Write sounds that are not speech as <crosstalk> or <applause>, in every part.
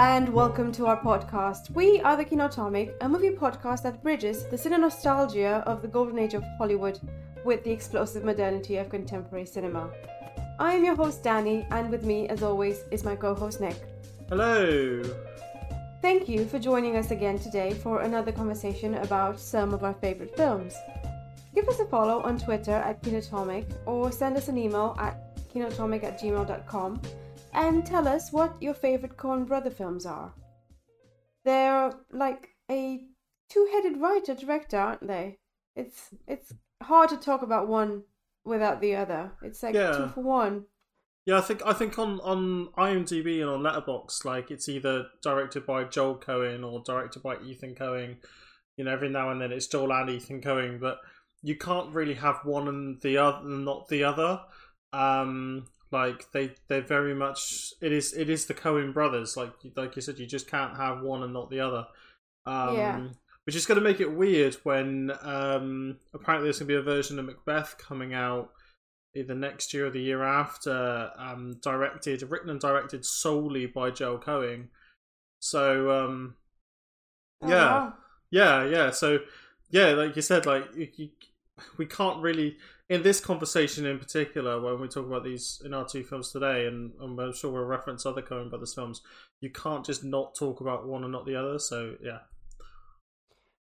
and welcome to our podcast. We are the Kinotomic, a movie podcast that bridges the cine nostalgia of the golden age of Hollywood with the explosive modernity of contemporary cinema. I am your host Danny, and with me, as always, is my co-host Nick. Hello. Thank you for joining us again today for another conversation about some of our favorite films. Give us a follow on Twitter at Kinotomic or send us an email at kinotomic at gmail.com and tell us what your favorite Coen Brother films are. They're like a two-headed writer director, aren't they? It's it's hard to talk about one without the other. It's like Yeah. two for one. Yeah, I think I think on on IMDb and on Letterboxd, like it's either directed by Joel Coen or directed by Ethan Coen. You know, every now and then it's Joel and Ethan Coen, but you can't really have one and the other, and not the other. Um, like they they're very much it is it is the Coen brothers. Like like you said, you just can't have one and not the other. Um, Yeah. Which is going to make it weird when um, apparently there's going to be a version of Macbeth coming out either next year or the year after, um, directed, written and directed solely by Joel Coen. So, um, Oh, yeah, wow. yeah, yeah. So, yeah, like you said, like you, you, we can't really in this conversation in particular when we talk about these in our two films today, and, and I'm sure we'll reference other Coen Brothers films. You can't just not talk about one and not the other. So, yeah,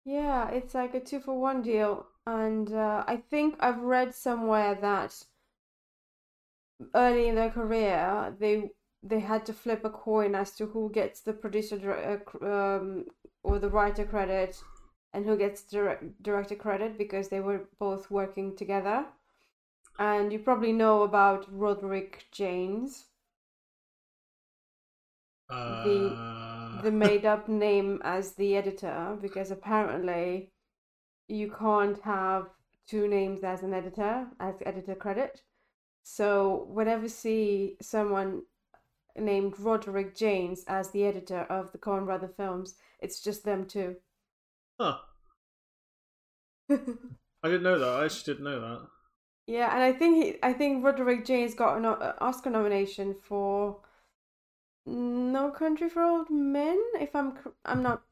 Yeah, it's like a two for one deal. And uh, I think I've read somewhere that early in their career, they they had to flip a coin as to who gets the producer uh, um, or the writer credit and who gets direct- director credit because they were both working together. And you probably know about Roderick James, uh, the made up <laughs> name as the editor, because apparently you can't have two names as an editor, as editor credit. So whenever see someone named Roderick James as the editor of the Coen Brother films, it's just them two. Huh. <laughs> I didn't know that. I actually didn't know that. yeah, and I think he, I think Roderick James got an Oscar nomination for No Country for Old Men. If I'm I'm not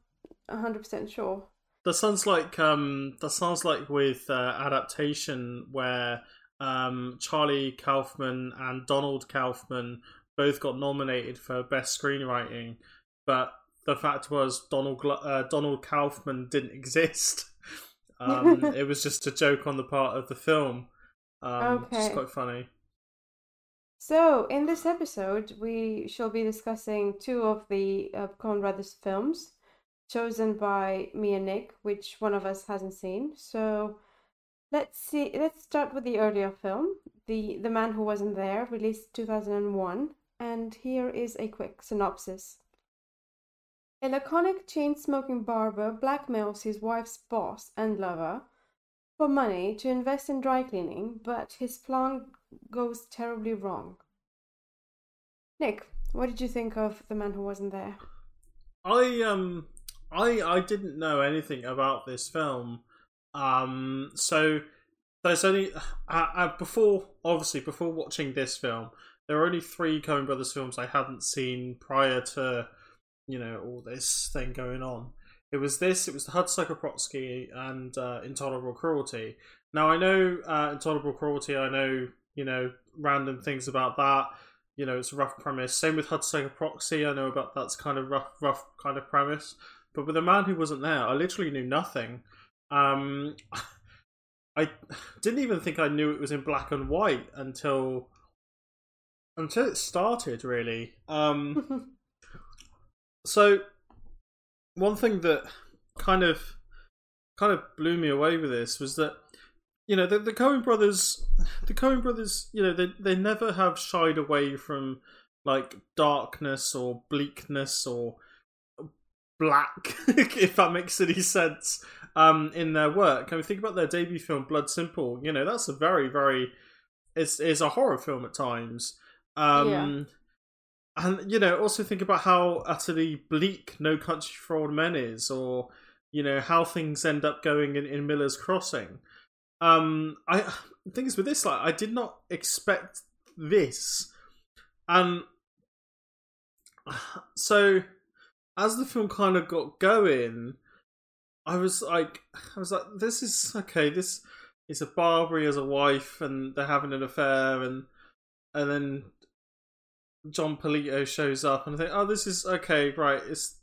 hundred percent sure. That sounds like um that sounds like with uh, adaptation where um Charlie Kaufman and Donald Kaufman both got nominated for best screenwriting, but the fact was Donald uh, Donald Kaufman didn't exist. <laughs> Um, it was just a joke on the part of the film. Um, Okay. quite funny. So, in this episode, we shall be discussing two of the uh, Coen Brothers films chosen by me and Nick, which one of us hasn't seen. So, let's see. Let's start with the earlier film, the The Man Who Wasn't There, released 2001, and here is a quick synopsis. A laconic chain-smoking barber blackmails his wife's boss and lover for money to invest in dry cleaning, but his plan goes terribly wrong. Nick, what did you think of The Man Who Wasn't There? I um I I didn't know anything about this film. Um so there's only <sighs> uh, uh, before obviously before watching this film there were only three Coen Brothers films I hadn't seen prior to you know all this thing going on. It was this, it was the Hudsucker Proxy and uh, Intolerable Cruelty. Now I know uh, Intolerable Cruelty, I know you know random things about that you know it's a rough premise. Same with Hudsucker Proxy. I know about that's kind of rough, rough kind of premise. But with a man who wasn't there, I literally knew nothing. Um, I didn't even think I knew it was in black and white until until it started. Really. Um, <laughs> so one thing that kind of kind of blew me away with this was that you know the, the Coen brothers the Coen brothers you know they they never have shied away from like darkness or bleakness or black <laughs> if that makes any sense um in their work. I mean think about their debut film Blood Simple. You know that's a very very it's it's a horror film at times. Um Yeah. And you know also think about how utterly bleak No Country for Old Men is or you know how things end up going in, in Miller's Crossing um i the thing is with this like i did not expect this and <sighs> so as the film kind of got going, I was like, I was like, this is okay. This is a Barbary as a wife, and they're having an affair, and and then Jon Polito shows up, and I think, oh, this is okay, right? It's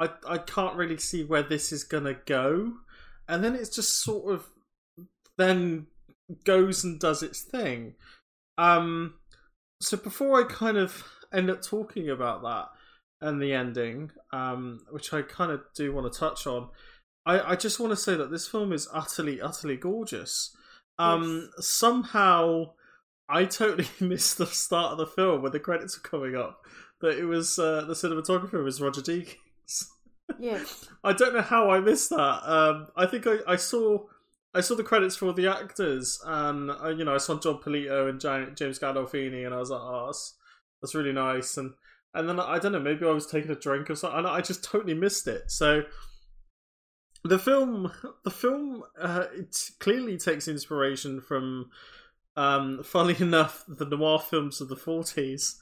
I I can't really see where this is gonna go, and then it's just sort of then goes and does its thing. Um, so before I kind of end up talking about that and the ending, um, which I kind of do want to touch on, I, I just want to say that this film is utterly, utterly gorgeous. Um, yes. Somehow, I totally <laughs> missed the start of the film when the credits were coming up. That it was uh, the cinematographer was Roger Deakins. <laughs> Yes. I don't know how I missed that. Um, I think I, I saw I saw the credits for the actors, and uh, you know I saw Jon Polito and James Gandolfini, and I was like, oh, that's, that's really nice. And and then I don't know, maybe I was taking a drink or something, and I just totally missed it. So the film, the film, uh, it clearly takes inspiration from, um, funnily enough, the noir films of the forties.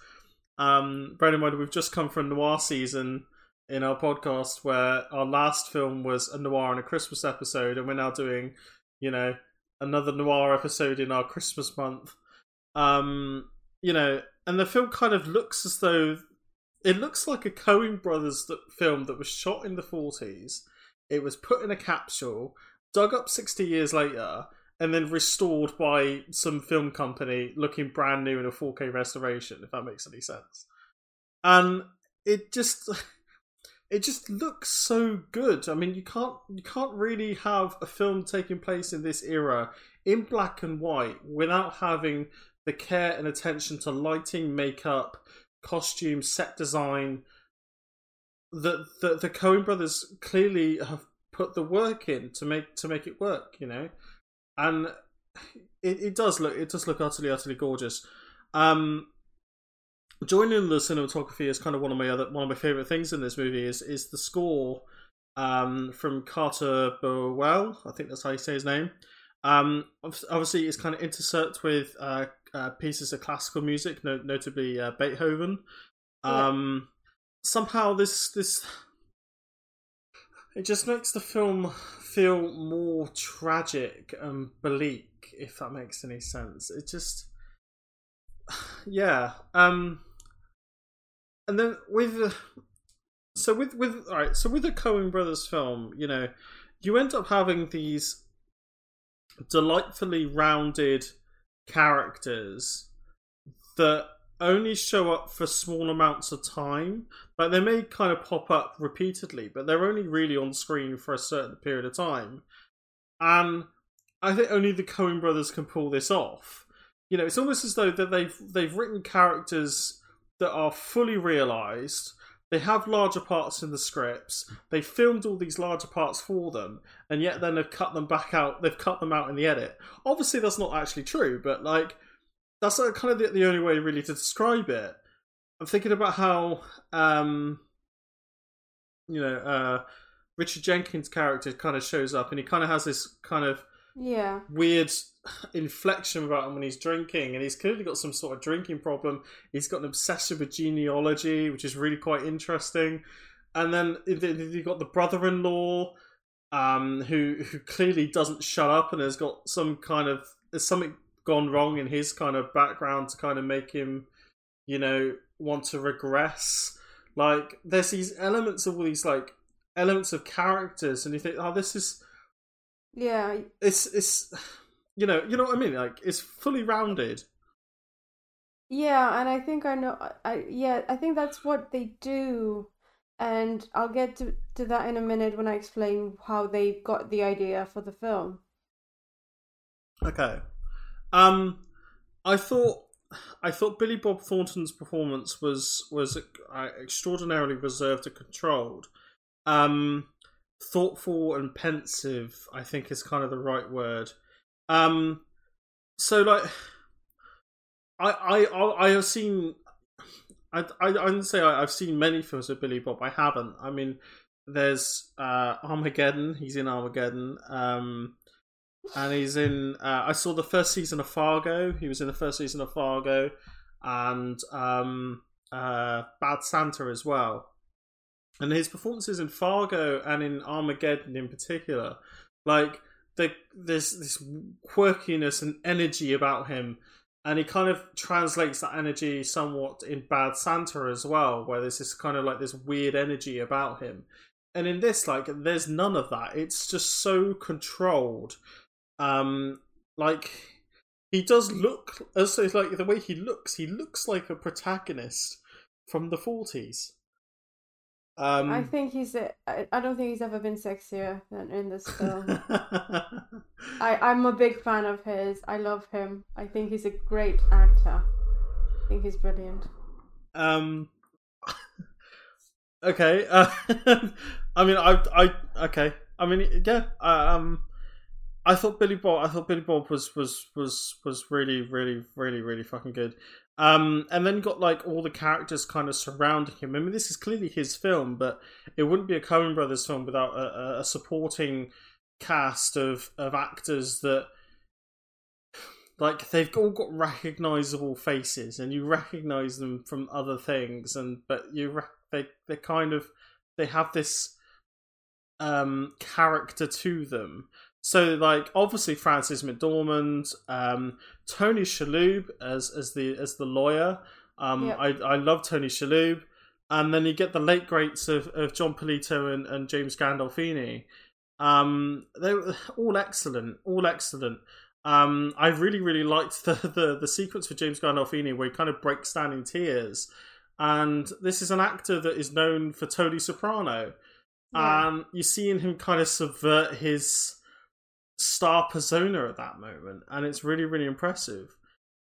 Um, bear in mind, we've just come from noir season in our podcast, where our last film was a noir and a Christmas episode, and we're now doing you know, another noir episode in our Christmas month. Um, you know, and the film kind of looks as though it looks like a Coen Brothers film that was shot in the 40s. It was put in a capsule, dug up 60 years later, and then restored by some film company looking brand new in a 4K restoration, if that makes any sense. And it just <laughs> it just looks so good. I mean, you can't you can't really have a film taking place in this era in black and white without having the care and attention to lighting, makeup, costume, set design. that the the Coen brothers clearly have put the work in to make to make it work, you know, and it, it does look it does look utterly utterly gorgeous. Um, joining the cinematography is kind of one of my other one of my favorite things in this movie is is the score um, from Carter Burwell. I think that's how you say his name. Um, obviously, it's kind of intersert with uh, uh, pieces of classical music, no- notably uh, Beethoven. Um, yeah. Somehow, this this it just makes the film feel more tragic and bleak, if that makes any sense. It just, <sighs> yeah. Um, and then with so with with all right, so with the Coen Brothers film, you know, you end up having these delightfully rounded characters that only show up for small amounts of time. Like they may kind of pop up repeatedly, but they're only really on screen for a certain period of time. And I think only the Coen brothers can pull this off. You know, it's almost as though that they've they've written characters that are fully realised. They have larger parts in the scripts. They filmed all these larger parts for them, and yet then they've cut them back out. They've cut them out in the edit. Obviously, that's not actually true, but like that's kind of the, the only way really to describe it. I'm thinking about how, um, you know, uh, Richard Jenkins' character kind of shows up, and he kind of has this kind of yeah weird <sighs> inflection about him when he's drinking, and he's clearly got some sort of drinking problem. He's got an obsession with genealogy, which is really quite interesting. And then you've got the brother-in-law, um, who who clearly doesn't shut up, and has got some kind of there's something gone wrong in his kind of background to kind of make him, you know, want to regress. Like there's these elements of all these like elements of characters, and you think, oh, this is yeah, it's it's you know you know what I mean. Like it's fully rounded. Yeah, and I think I know. I yeah, I think that's what they do, and I'll get to to that in a minute when I explain how they got the idea for the film. Okay, um, I thought I thought Billy Bob Thornton's performance was was uh, extraordinarily reserved and controlled. Um, thoughtful and pensive, I think is kind of the right word. Um, so like, I I I have seen. I I, I didn't say I, have seen many films of Billy Bob. I haven't. I mean, there's uh, Armageddon. He's in Armageddon. Um, and he's in. Uh, I saw the first season of Fargo. He was in the first season of Fargo, and um, uh, Bad Santa as well. and his performances in Fargo and in Armageddon in particular, like the, there's this quirkiness and energy about him, and he kind of translates that energy somewhat in Bad Santa as well, where there's this kind of like this weird energy about him. And in this, like, there's none of that. It's just so controlled. Um, like he does look as like the way he looks. He looks like a protagonist from the forties. Um, I think he's. I don't think he's ever been sexier than in this film. <laughs> I I'm a big fan of his. I love him. I think he's a great actor. I think he's brilliant. Um. <laughs> okay. Uh, <laughs> I mean, I I okay. I mean, yeah. Um. I thought Billy Bob. I thought Billy Bob was was was was really really really really fucking good. Um, and then got like all the characters kind of surrounding him. I mean, this is clearly his film, but it wouldn't be a Coen Brothers film without a, a supporting cast of of actors that like they've all got recognizable faces and you recognize them from other things and but you they they kind of they have this um character to them so like obviously Frances McDormand, um, Tony Shalhoub as as the as the lawyer. Um, yep. I I love Tony Shalhoub, and then you get the late greats of, of Jon Polito and, and James Gandolfini. Um, they were <sighs> all excellent, all excellent. Um, I really really liked the, <laughs> the the sequence for James Gandolfini where he kind of breaks down in tears, and this is an actor that is known for Tony Soprano, yeah. and you see in him kind of subvert his star persona at that moment, and it's really really impressive.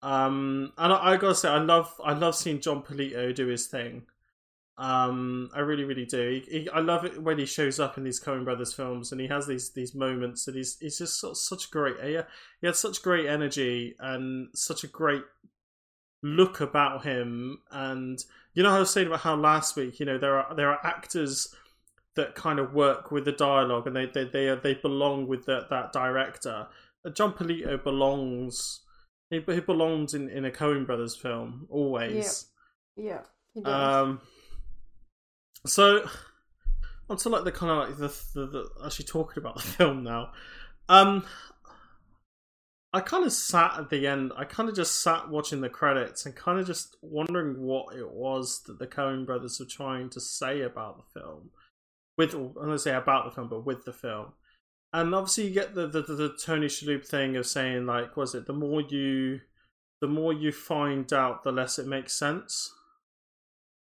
Um, and I, I, gotta say, I love I love seeing Jon Polito do his thing. Um, I really really do. He, he, I love it when he shows up in these Coen Brothers films, and he has these these moments, and he's he's just sort such great. He, he had such great energy and such a great look about him. And you know, I was saying about how last week, you know, there are there are actors that kind of work with the dialogue and they they they, they belong with the, that director. Jon Polito belongs. He, he belongs in, in a Coen Brothers film always. Yeah. Yeah. Um. So, onto like the kind of like the, the, the actually talking about <laughs> the film now. Um. I kind of sat at the end. I kind of just sat watching the credits and kind of just wondering what it was that the Coen brothers were trying to say about the film with I'm gonna say about the film, but with the film. And obviously, you get the the, the, the Tony Shalhoub thing of saying like, was it the more you, the more you find out, the less it makes sense.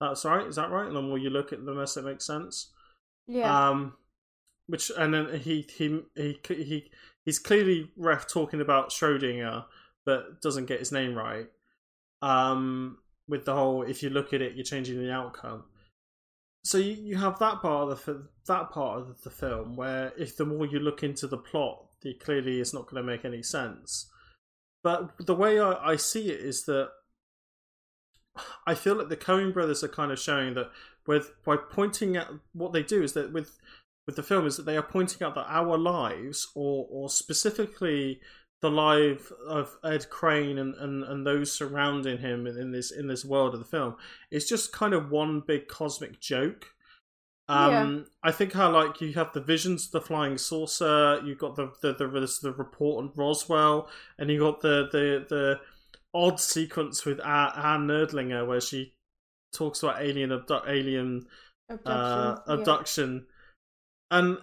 That's right. Is that right? And the more you look at, the less it makes sense. Yeah. Um, which and then he he he he he's clearly ref talking about Schrodinger, but doesn't get his name right. Um, with the whole, if you look at it, you're changing the outcome so you, you have that part of the that part of the film where if the more you look into the plot, it clearly is not going to make any sense. But the way I, I see it is that I feel like the Coen brothers are kind of showing that with by pointing at what they do is that with with the film is that they are pointing out that our lives or or specifically the life of Ed Crane and, and, and those surrounding him in, in this in this world of the film is just kind of one big cosmic joke. Um, yeah. I think how like you have the visions of the flying saucer, you've got the the the, the, the report on Roswell, and you got the the the odd sequence with Anne Nirdlinger where she talks about alien abdu- alien abduction, uh, abduction. Yeah. and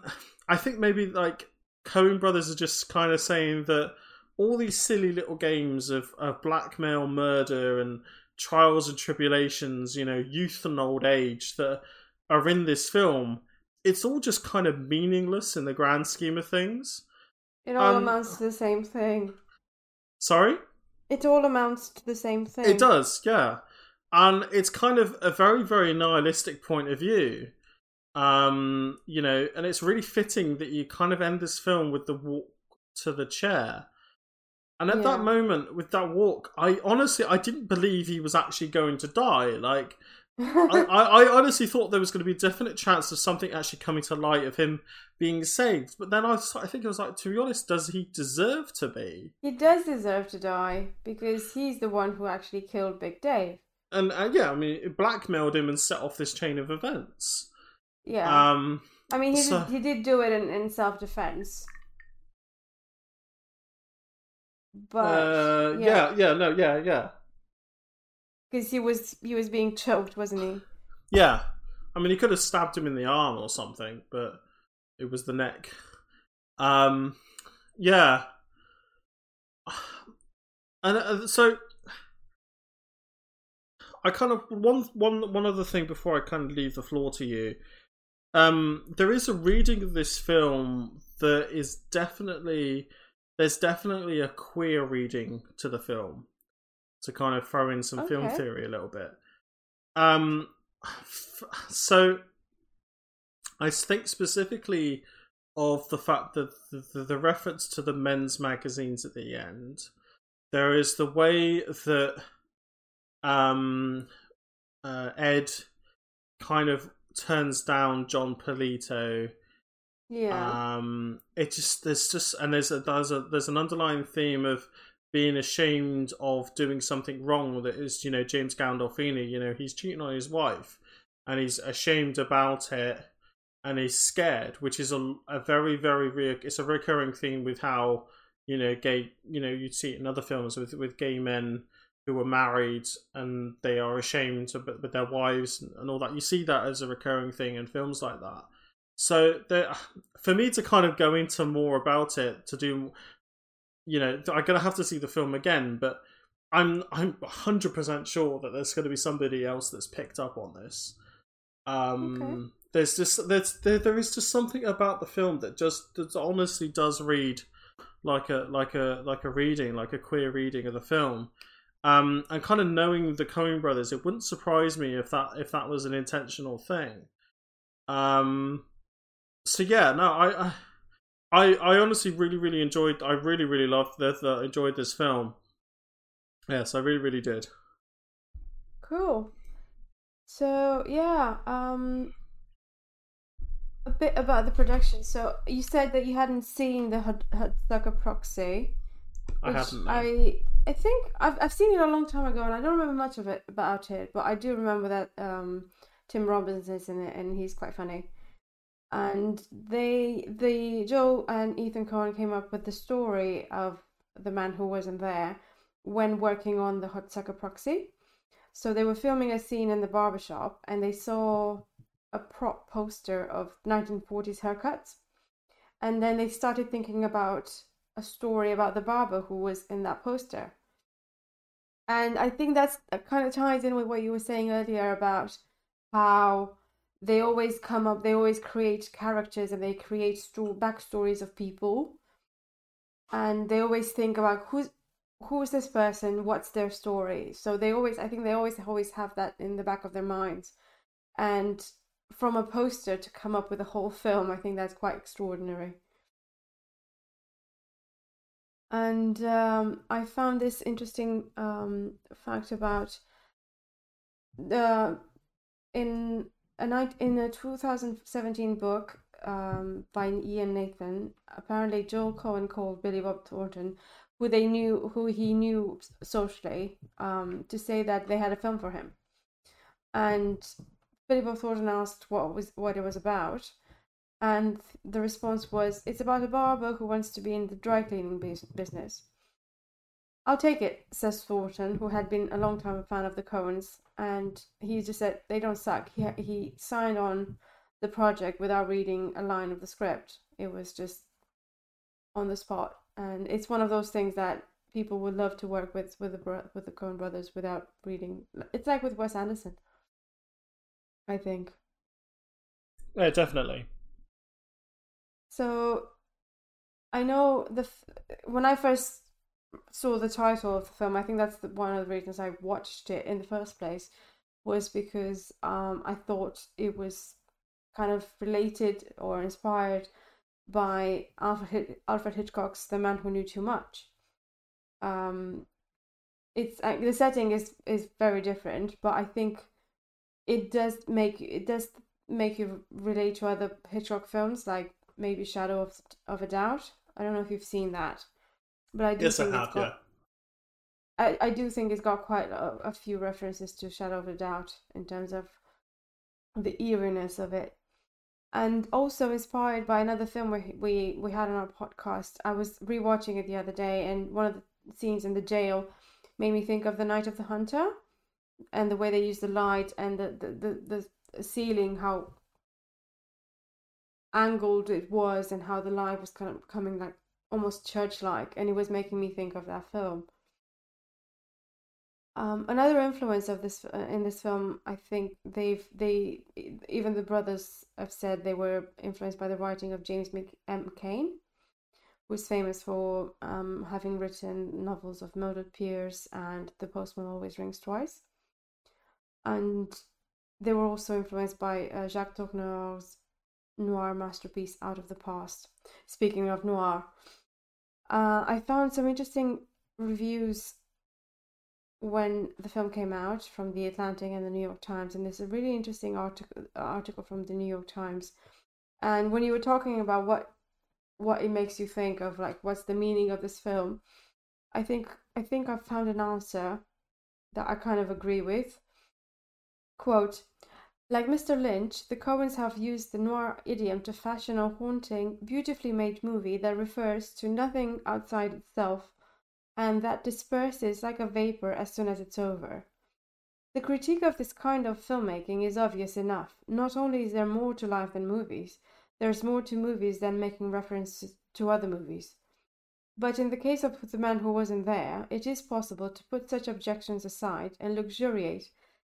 I think maybe like Coen Brothers are just kind of saying that all these silly little games of, of blackmail, murder, and trials and tribulations, you know, youth and old age that are in this film, it's all just kind of meaningless in the grand scheme of things. It all um, amounts to the same thing. Sorry? It all amounts to the same thing. It does, yeah. And it's kind of a very, very nihilistic point of view. Um, you know, and it's really fitting that you kind of end this film with the walk to the chair and at yeah. that moment with that walk, I honestly I didn't believe he was actually going to die. Like I, <laughs> I, honestly thought there was going to be a definite chance of something actually coming to light of him being saved. But then I, I think it was like, to be honest, does he deserve to be? He does deserve to die because he's the one who actually killed Big Dave. And uh, yeah, I mean, it blackmailed him and set off this chain of events. Yeah. Um, I mean, he so- did, he did do it in, in self defense. But uh, yeah. yeah, yeah, no, yeah, yeah, because he was he was being choked, wasn't he? yeah. I mean, he could have stabbed him in the arm or something, but it was the neck. Um, yeah. <sighs> And uh, so, I kind of one one one other thing before I kind of leave the floor to you. Um, there is a reading of this film that is definitely there's definitely a queer reading to the film to kind of throw in some film theory a little bit. Um, f- so I think specifically of the fact that the, the, the reference to the men's magazines at the end, there is the way that um, uh, Ed kind of turns down Jon Polito Yeah. um, it just there's just and there's a there's a there's an underlying theme of being ashamed of doing something wrong that is you know James Gandolfini you know he's cheating on his wife and he's ashamed about it and he's scared which is a, a very very re- it's a recurring theme with how you know gay you know you see it in other films with with gay men who are married and they are ashamed with their wives and all that you see that as a recurring thing in films like that so there, for me to kind of go into more about it, to do, you know, I'm gonna have to see the film again. But I'm I'm 100 percent sure that there's gonna be somebody else that's picked up on this. Um, Okay. There's just there's there, there is just something about the film that just that honestly does read like a like a like a reading, like a queer reading of the film. Um, and kind of knowing the Coen brothers, it wouldn't surprise me if that if that was an intentional thing. Um, so yeah, no, I, I, I, honestly really, really enjoyed. I really, really loved that. that enjoyed this film. Yes, I really, really did. Cool. So yeah, um, a bit about the production. So you said that you hadn't seen the Hud- Hudsucker Proxy. I haven't. no. I I think I've I've seen it a long time ago, and I don't remember much of it about it, but I do remember that um, Tim Robbins is in it, and he's quite funny. And they the Joe and Ethan Coen came up with the story of the man who wasn't there when working on the Hudsucker Proxy. So they were filming a scene in the barbershop, and they saw a prop poster of 1940s haircuts, and then they started thinking about a story about the barber who was in that poster. And I think that's that kind of ties in with what you were saying earlier about how they always come up, they always create characters and they create sto- backstories of people. And they always think about who's who's this person, what's their story. So they always, I think they always always have that in the back of their minds. And from a poster to come up with a whole film, I think that's quite extraordinary. And um, I found this interesting um, fact about the in a in a 2017 book um, by Ian Nathan. Apparently, Joel Coen called Billy Bob Thornton, who they knew, who he knew socially, um, to say that they had a film for him. And Billy Bob Thornton asked what was what it was about, and the response was, "It's about a barber who wants to be in the dry cleaning business." I'll take it, says Thornton, who had been a long time fan of the Coens, and he just said they don't suck. He he signed on the project without reading a line of the script. It was just on the spot, and it's one of those things that people would love to work with with the with the Coen brothers without reading. It's like with Wes Anderson, I think. Yeah, definitely. So, I know the when I first saw the title of the film, I think that's the, one of the reasons I watched it in the first place, was because um, I thought it was kind of related or inspired by Alfred Alfred Hitchcock's The Man Who Knew Too Much. Um, it's uh, the setting is is very different, but I think it does make it does make you relate to other Hitchcock films like maybe Shadow of of a Doubt. I don't know if you've seen that, but I do Yes, I think have. it's got, I, I do think it's got quite a, a few references to Shadow of a Doubt in terms of the eeriness of it. and also inspired by another film we we we had on our podcast. I was rewatching it the other day, and one of the scenes in the jail made me think of the Night of the Hunter, and the way they use the light and the the the, the ceiling, how angled it was, and how the light was kind of coming like almost church-like, and it was making me think of that film. Um, another influence of this uh, in this film, I think they've they even the brothers have said they were influenced by the writing of James M. Cain, who's famous for um, having written novels of Mildred Pierce and The Postman Always Rings Twice, and they were also influenced by uh, Jacques Tourneur's noir masterpiece Out of the Past. Speaking of noir, uh, I found some interesting reviews when the film came out from the Atlantic and the New York Times, and there's a really interesting article article from the New York Times. And when you were talking about what what it makes you think of, like what's the meaning of this film, I think I think I've found an answer that I kind of agree with. Quote. Like Mr. Lynch, the Coens have used the noir idiom to fashion a haunting, beautifully made movie that refers to nothing outside itself and that disperses like a vapor as soon as it's over. The critique of this kind of filmmaking is obvious enough. Not only is there more to life than movies, there's more to movies than making references to other movies. But in the case of The Man Who Wasn't There, it is possible to put such objections aside and luxuriate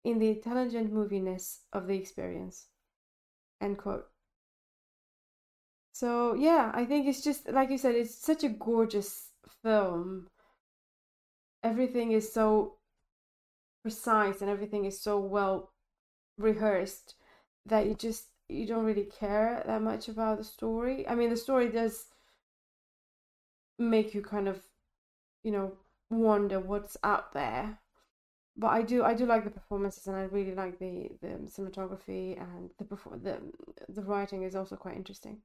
in the intelligent moviness of the experience. End quote. So, yeah, I think it's just, like you said, it's such a gorgeous film everything is so precise and everything is so well rehearsed that you just you don't really care that much about the story. I mean, the story does make you kind of, you know, wonder what's out there. But I do, I do like the performances, and I really like the the cinematography and the the the writing is also quite interesting.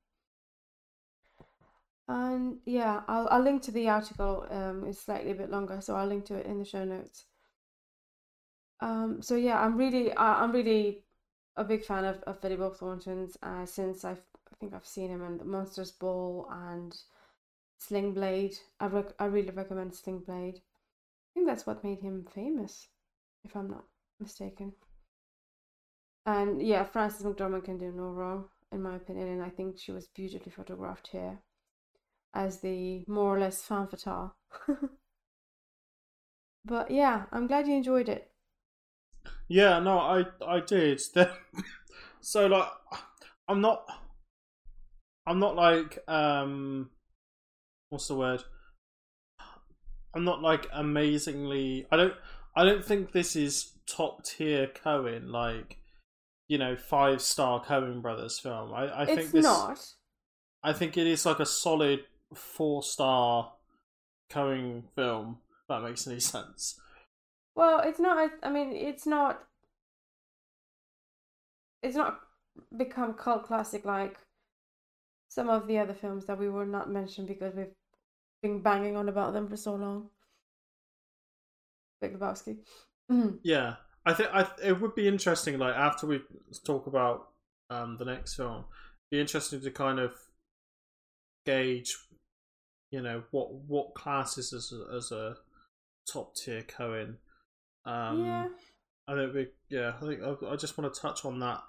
And yeah, I'll I'll link to the article. Um, it's slightly a bit longer, so I'll link to it in the show notes. Um, so yeah, I'm really I, I'm really a big fan of, of Billy Bob Thornton's uh, since I've I think I've seen him in the Monsters Ball and Sling Blade. I rec- I really recommend Sling Blade. I think that's what made him famous, if I'm not mistaken. And yeah, Frances McDormand can do no wrong, in my opinion, and I think she was beautifully photographed here as the more or less femme fatale. <laughs> but yeah, I'm glad you enjoyed it. Yeah, no, I I did. <laughs> so like, I'm not, I'm not like um, what's the word? I'm not like amazingly. I don't. I don't think this is top tier Coen, like, you know, five star Coen Brothers film. I I it's think this. not. I think it is like a solid four star Coen film. If that makes any sense. Well, it's not. I mean, it's not. It's not become cult classic like some of the other films that we will not mention because we've been banging on about them for so long. Big Lebowski. yeah, I think I it would be interesting. Like after we talk about um the next film, be interesting to kind of gauge you know what what classes as a, as a top tier Coen. Um, yeah. I think we yeah I think I, I just want to touch on that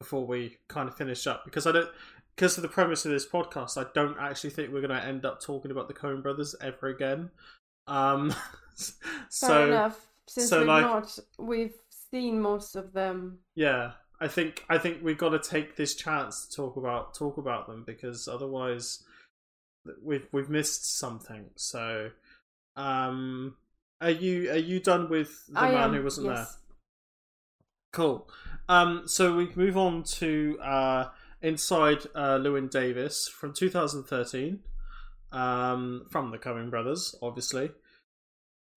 before we kind of finish up because I don't because of the premise of this podcast I don't actually think we're going to end up talking about the Coen brothers ever again. Um, <laughs> <laughs> so Fair enough. Since so we've like, not we've seen most of them. Yeah, I think I think we've got to take this chance to talk about talk about them because otherwise we've we've missed something. So, um, are you are you done with the I man am, who wasn't yes. there? Cool. Um, so we move on to uh, Inside uh, Llewyn Davis from 2013, um, from the Coen Brothers, obviously.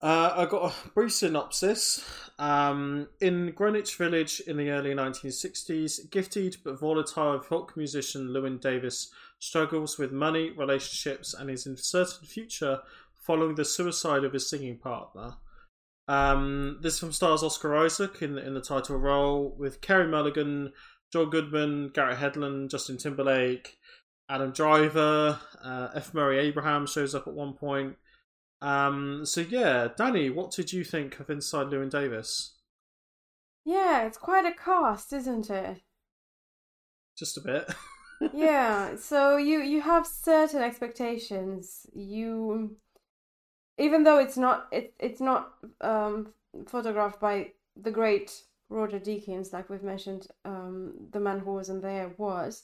Uh, I got a brief synopsis. Um, in Greenwich Village in the early 1960s, gifted but volatile folk musician Llewyn Davis struggles with money, relationships, and his uncertain future following the suicide of his singing partner. Um, this film stars Oscar Isaac in, in the title role, with Carey Mulligan, Joel Goodman, Garrett Hedlund, Justin Timberlake, Adam Driver, uh, F. Murray Abraham shows up at one point. Um, so yeah, Danny, what did you think of Inside Llewyn Davis? Yeah, it's quite a cast, isn't it? Just a bit. <laughs> yeah, so you you have certain expectations. You even though it's not it, it's not um photographed by the great Roger Deakins, like we've mentioned, um, the man who wasn't there was.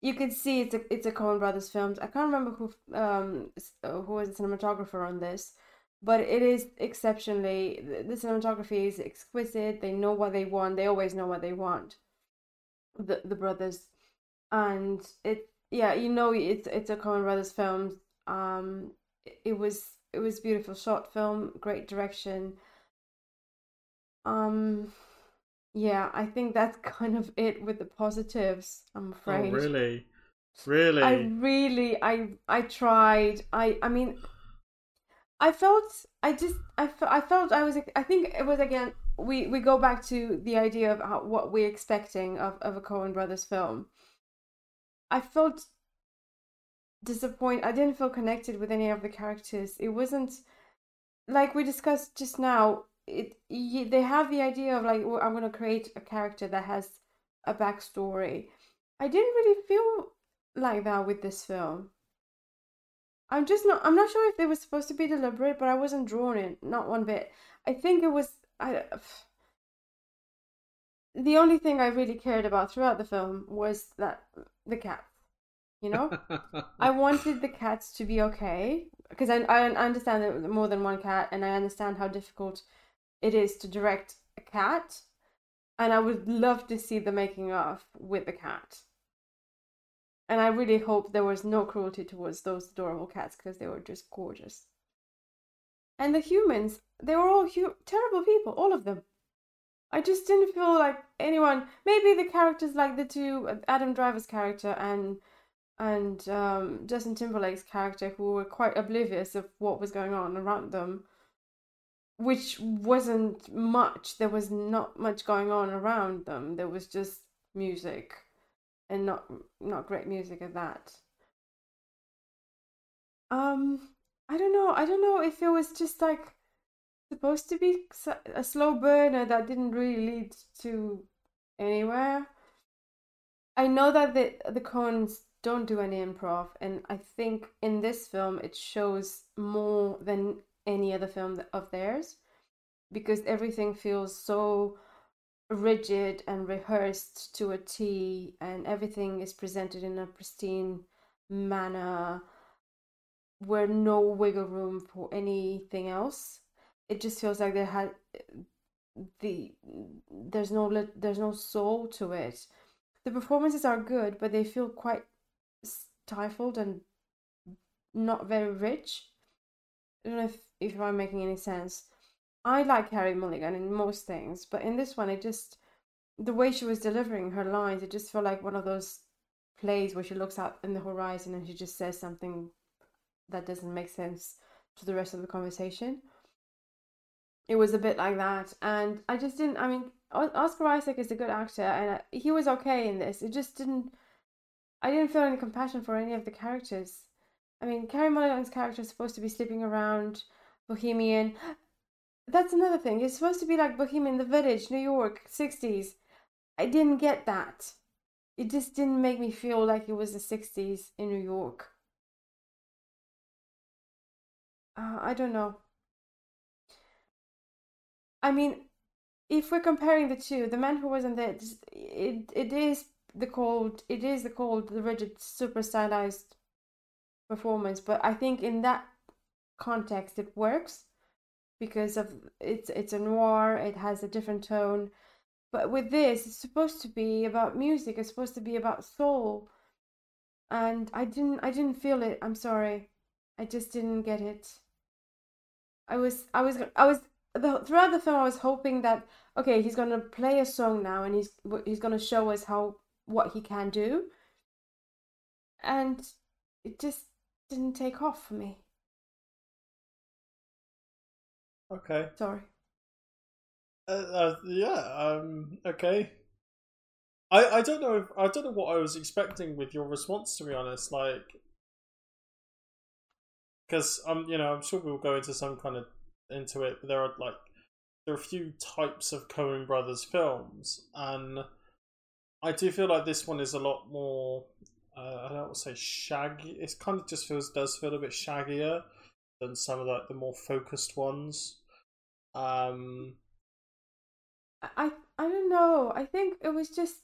You can see it's a it's a Coen Brothers film. I can't remember who um who was the cinematographer on this, but it is exceptionally the cinematography is exquisite. They know what they want. They always know what they want. The the brothers, and it yeah you know it's it's a Coen Brothers film. Um, it was it was beautiful short film, great direction. Um, yeah, I think that's <laughs> kind of it with the positives. I'm afraid. Oh, afraid. really? Really? I really, I, I tried. I, I mean, I felt, I just, I, fe- I felt I was. I think it was again. We we go back to the idea of how, what we're expecting of of a Coen Brothers film. I felt disappointed. I didn't feel connected with any of the characters. It wasn't like we discussed just now. It y- they have the idea of like well, I'm going to create a character that has a backstory. I didn't really feel like that with this film. I'm just not. I'm not sure if they were supposed to be deliberate, but I wasn't drawn in, not one bit. I think it was. I. <sighs> The only thing I really cared about throughout the film was that the cats. You know, I wanted the cats to be okay because I I understand that more than one cat, and I understand how difficult it is to direct a cat, and I would love to see the making of with the cat. And I really hope there was no cruelty towards those adorable cats because they were just gorgeous. And the humans, they were all hu- terrible people, all of them. I just didn't feel like anyone. Maybe the characters like the two Adam Driver's character and and um, Justin Timberlake's character, who were quite oblivious of what was going on around them, which wasn't much. There was not much going on around them. There was just music, and not not great music at that. Um, I don't know. I don't know if it was just like supposed to be a slow burner that didn't really lead to anywhere. I know that the the Coens don't do any improv, and I think in this film it shows more than any other film of theirs because everything feels so rigid and rehearsed to a T, and everything is presented in a pristine manner where no wiggle room for anything else. It just feels like there had the there's no there's no soul to it. The performances are good, but they feel quite stifled and not very rich. I don't know if, if I'm making any sense. I like Carey Mulligan in most things, but in this one, it just the way she was delivering her lines, it just felt like one of those plays where she looks out in the horizon and she just says something that doesn't make sense to the rest of the conversation. It was a bit like that, and I just didn't. I mean, Oscar Isaac is a good actor, and he was okay in this. It just didn't. I didn't feel any compassion for any of the characters. I mean, Carey Mulligan's character is supposed to be sleeping around, bohemian. That's another thing. It's supposed to be like Bohemian, the Village, New York, sixties. I didn't get that. It just didn't make me feel like it was the sixties in New York. Uh, I don't know. I mean, if we're comparing the two, the man who wasn't there, it it is the cold, it is the cold, the rigid, super stylized performance. But I think in that context, it works because of it's it's a noir. It has a different tone. But with this, it's supposed to be about music. It's supposed to be about soul, and I didn't I didn't feel it. I'm sorry, I just didn't get it. I was I was I was the, throughout the film, I was hoping that okay, he's gonna play a song now, and he's he's gonna show us how what he can do, and it just didn't take off for me. Okay. Sorry. Uh, uh, yeah. Um. Okay. I, I don't know if I don't know what I was expecting with your response to be honest like because um you know I'm sure we'll go into some kind of into it but there are like there are a few types of Coen Brothers films and I do feel like this one is a lot more uh, I don't want to say shaggy it kind of just feels does feel a bit shaggier than some of like the more focused ones um I I don't know. I think it was just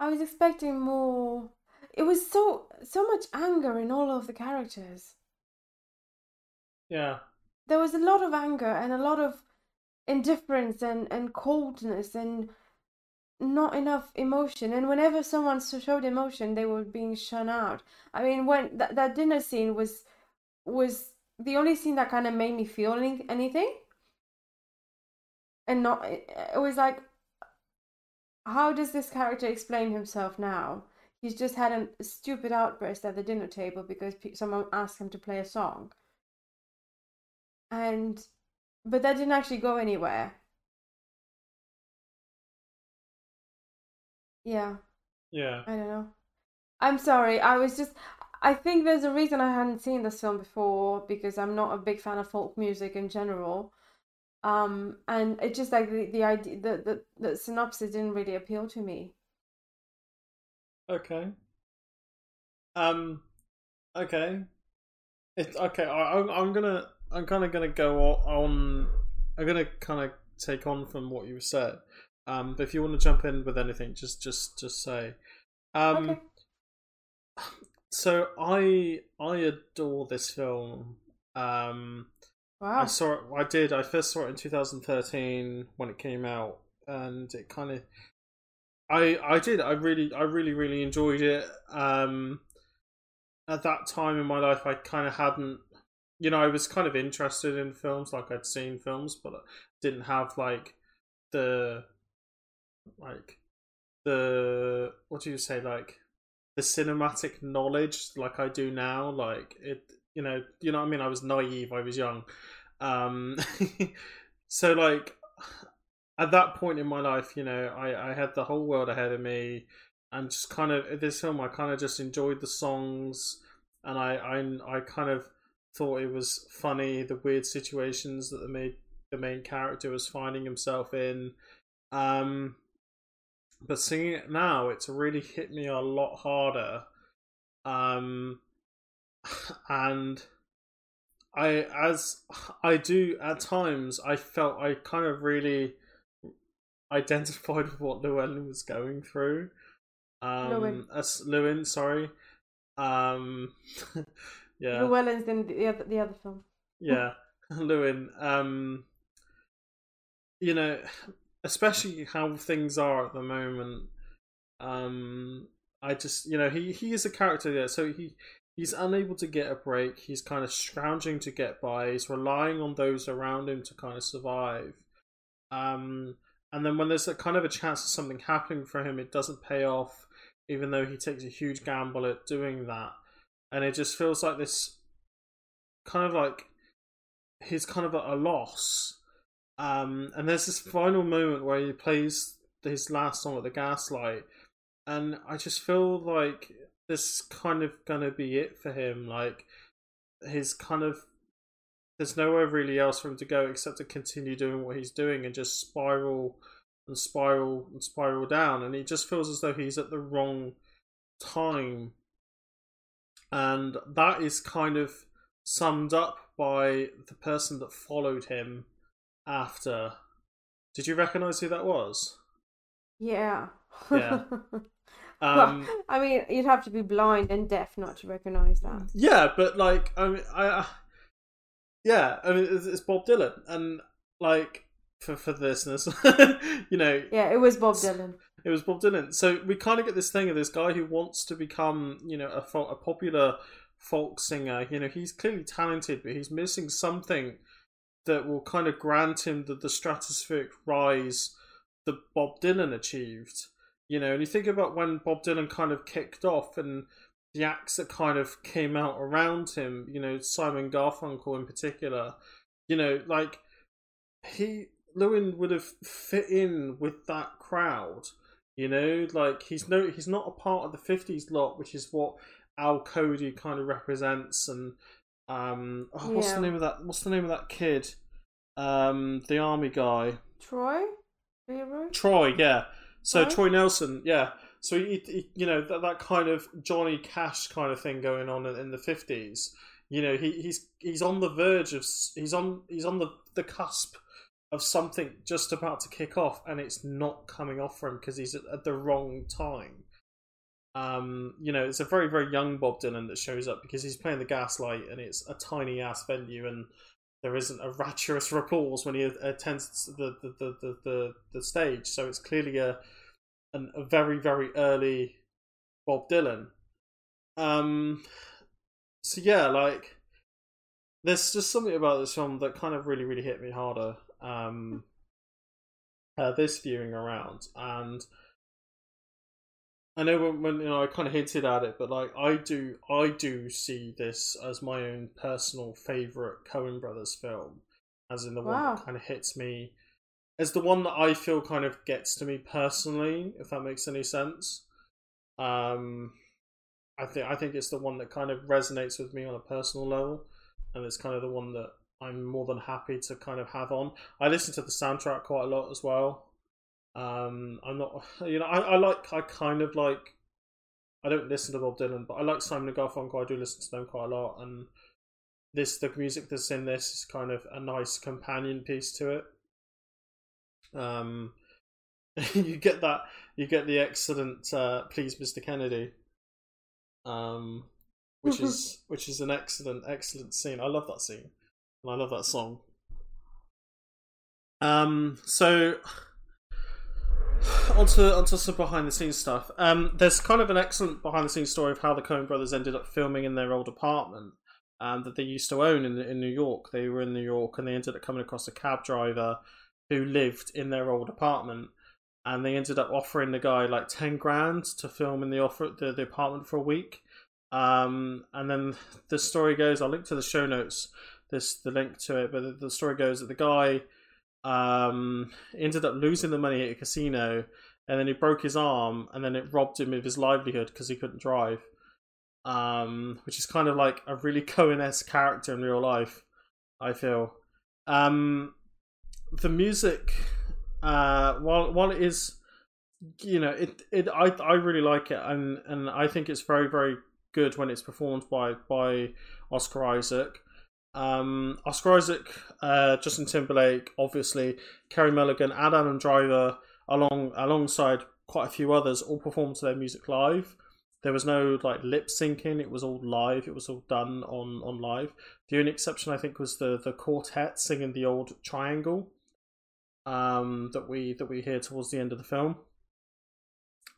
I was expecting more. It was so so much anger in all of the characters. Yeah. There was a lot of anger and a lot of indifference and, and coldness and not enough emotion. And whenever someone showed emotion, they were being shut out. I mean, when that that dinner scene was was the only scene that kind of made me feel any, anything. And not, it was like how does this character explain himself now? He's just had a stupid outburst at the dinner table because someone asked him to play a song. And, but that didn't actually go anywhere. Yeah. Yeah. I don't know. I'm sorry. I was just. I think there's a reason I hadn't seen this film before because I'm not a big fan of folk music in general um and it just like the, the idea the, the the synopsis didn't really appeal to me okay um okay It's okay I, I'm, I'm gonna i'm kind of gonna go on i'm gonna kind of take on from what you said um but if you want to jump in with anything just just just say um okay. so i i adore this film um Wow. I saw it. I did. I first saw it in 2013 when it came out, and it kind of. I I did. I really I really really enjoyed it. Um, at that time in my life, I kind of hadn't. You know, I was kind of interested in films, like I'd seen films, but I didn't have like the like the what do you say like the cinematic knowledge like I do now. Like it, you know, you know what I mean. I was naive. I was young. Um, <laughs> so like at that point in my life, you know, I I had the whole world ahead of me, and just kind of this film, I kind of just enjoyed the songs, and I I I kind of thought it was funny the weird situations that the main the main character was finding himself in. Um, but seeing it now, it's really hit me a lot harder. Um, <laughs> and I as I do at times, I felt I kind of really identified with <laughs> what Llewellyn was going through. Um, Llewyn. As Llewyn, sorry. Um, <laughs> yeah. Llewellyn's in the other the other film. Yeah, Llewyn. Um, you know, especially how things are at the moment. Um, I just, you know, he he is a character there, so he he's unable to get a break. He's kind of scrounging to get by. He's relying on those around him to kind of survive. Um, and then when there's a kind of a chance of something happening for him, it doesn't pay off, even though he takes a huge gamble at doing that. And it just feels like this kind of like he's kind of a loss. Um, and there's this final moment where he plays his last song at the gaslight, and I just feel like this kind of gonna be it for him. Like his kind of there's nowhere really else for him to go except to continue doing what he's doing and just spiral and spiral and spiral down. And he just feels as though he's at the wrong time. And that is kind of summed up by the person that followed him after. Did you recognize who that was? Yeah. yeah. <laughs> Um, well, I mean, you'd have to be blind and deaf not to recognize that. Yeah, but like, I mean, I, yeah, I mean, it's, it's Bob Dylan, and like for for the listeners, <laughs> you know, yeah, it was Bob Dylan. It was Bob Dylan. So we kind of get this thing of this guy who wants to become, you know, a a popular folk singer. You know, he's clearly talented, but he's missing something that will kind of grant him the, the stratospheric rise that Bob Dylan achieved. You know, and you think about when Bob Dylan kind of kicked off and the acts that kind of came out around him, you know, Simon Garfunkel in particular, you know, like he Llewyn would have fit in with that crowd. You know, like he's no, he's not a part of the '50s lot, which is what Al Cody kind of represents. And um, oh, what's Yeah. the name of that? What's the name of that kid? Um, the army guy, Troy? Leroy? Troy. Yeah. So Troy? Troy Nelson. Yeah. So he, he, you know that that kind of Johnny Cash kind of thing going on in, in the '50s. You know, he, he's he's on the verge of he's on he's on the the cusp of something just about to kick off, and it's not coming off for him because he's at, at the wrong time. Um, you know, it's a very very young Bob Dylan that shows up because he's playing the Gaslight, and it's a tiny ass venue, and there isn't a rapturous applause when he attends the the, the, the, the, the stage. So it's clearly a an, a very very early Bob Dylan. Um, so yeah, like there's just something about this film that kind of really really hit me harder. Um, uh, this viewing around, and I know when, when you know I kind of hinted at it, but like I do, I do see this as my own personal favorite Coen Brothers film, as in the one that kind of hits me, as the one that I feel kind of gets to me personally, if that makes any sense. Um, I think I think it's the one that kind of resonates with me on a personal level, and it's kind of the one that I'm more than happy to kind of have on. I listen to the soundtrack quite a lot as well. Um, I'm not, <sighs> you know, I, I like, I kind of like, I don't listen to Bob Dylan, but I like Simon and Garfunkel. I do listen to them quite a lot, and this, the music that's in this is kind of a nice companion piece to it. Um, <laughs> you get that, you get the excellent uh, "Please, Mr. Kennedy," um, which is <laughs> which is an excellent, excellent scene. I love that scene, and I love that song. Um, so <sighs> onto onto some behind the scenes stuff. Um, there's kind of an excellent behind the scenes story of how the Coen brothers ended up filming in their old apartment um, that they used to own in in New York. They were in New York and they ended up coming across a cab driver who lived in their old apartment, and they ended up offering the guy like ten grand to film in the offer the, the apartment for a week. Um, and then the story goes. I'll link to the show notes. This the link to it, but the, the story goes that the guy um, ended up losing the money at a casino, and then he broke his arm, and then it robbed him of his livelihood because he couldn't drive. Um, which is kind of like a really <laughs> Coen-esque character in real life. I feel. Um, the music, uh, while while it is, you know, it it I I really like it, and and I think it's very very good when it's performed by by Oscar Isaac. Um, Oscar Isaac, uh, Justin Timberlake, obviously, Carey Mulligan, and Adam Driver, along alongside quite a few others, all performed their music live. There was no like lip syncing; it was all live. It was all done on on live. The only exception, I think, was the the quartet singing the old triangle um, that we that we hear towards the end of the film.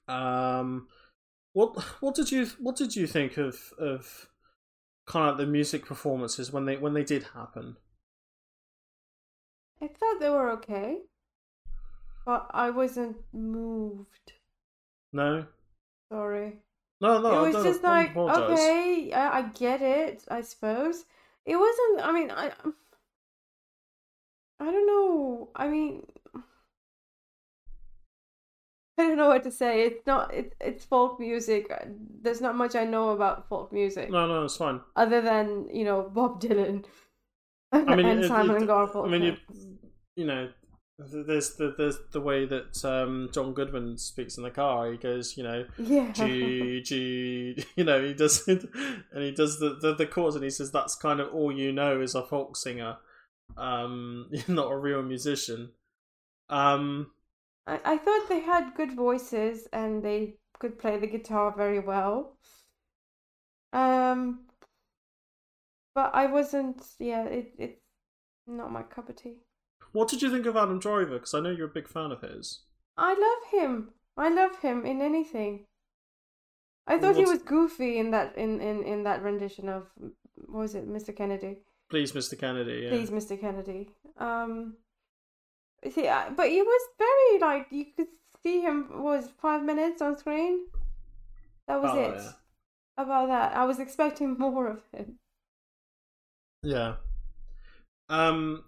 Um, what what did you what did you think of of kind of the music performances when they when they did happen? I thought they were okay, but I wasn't moved. No, Sorry. no, no. it was just like, apologize. okay, I, I get it, I suppose. It wasn't, I mean, I. I don't know. I mean, I don't know what to say. It's not. It, it's folk music. There's not much I know about folk music No, no, it's fine. other than you know Bob Dylan <laughs> I mean, and it- Simon it- and Garfunkel. I mean, you, you know, there's the there's the way that um, John Goodman speaks in the car. He goes, you know, yeah. G <laughs> G. You know, he does, it, and he does the, the the chords, and he says that's kind of all you know is a folk singer, um, <laughs> not a real musician. Um, I, I thought they had good voices and they could play the guitar very well. Um, but I wasn't. Yeah, it it's not my cup of tea. what did you think of Adam Driver? Because I know you're a big fan of his. I love him. I love him in anything. I thought he was goofy in that in, in, in that rendition of what was it, Mr. Kennedy? Please, Mr. Kennedy. Yeah. Please, Mr. Kennedy. Um, see, but he was very like you could see him was five minutes on screen. That was About it. yeah. About that, I was expecting <laughs> more of him. Yeah. Um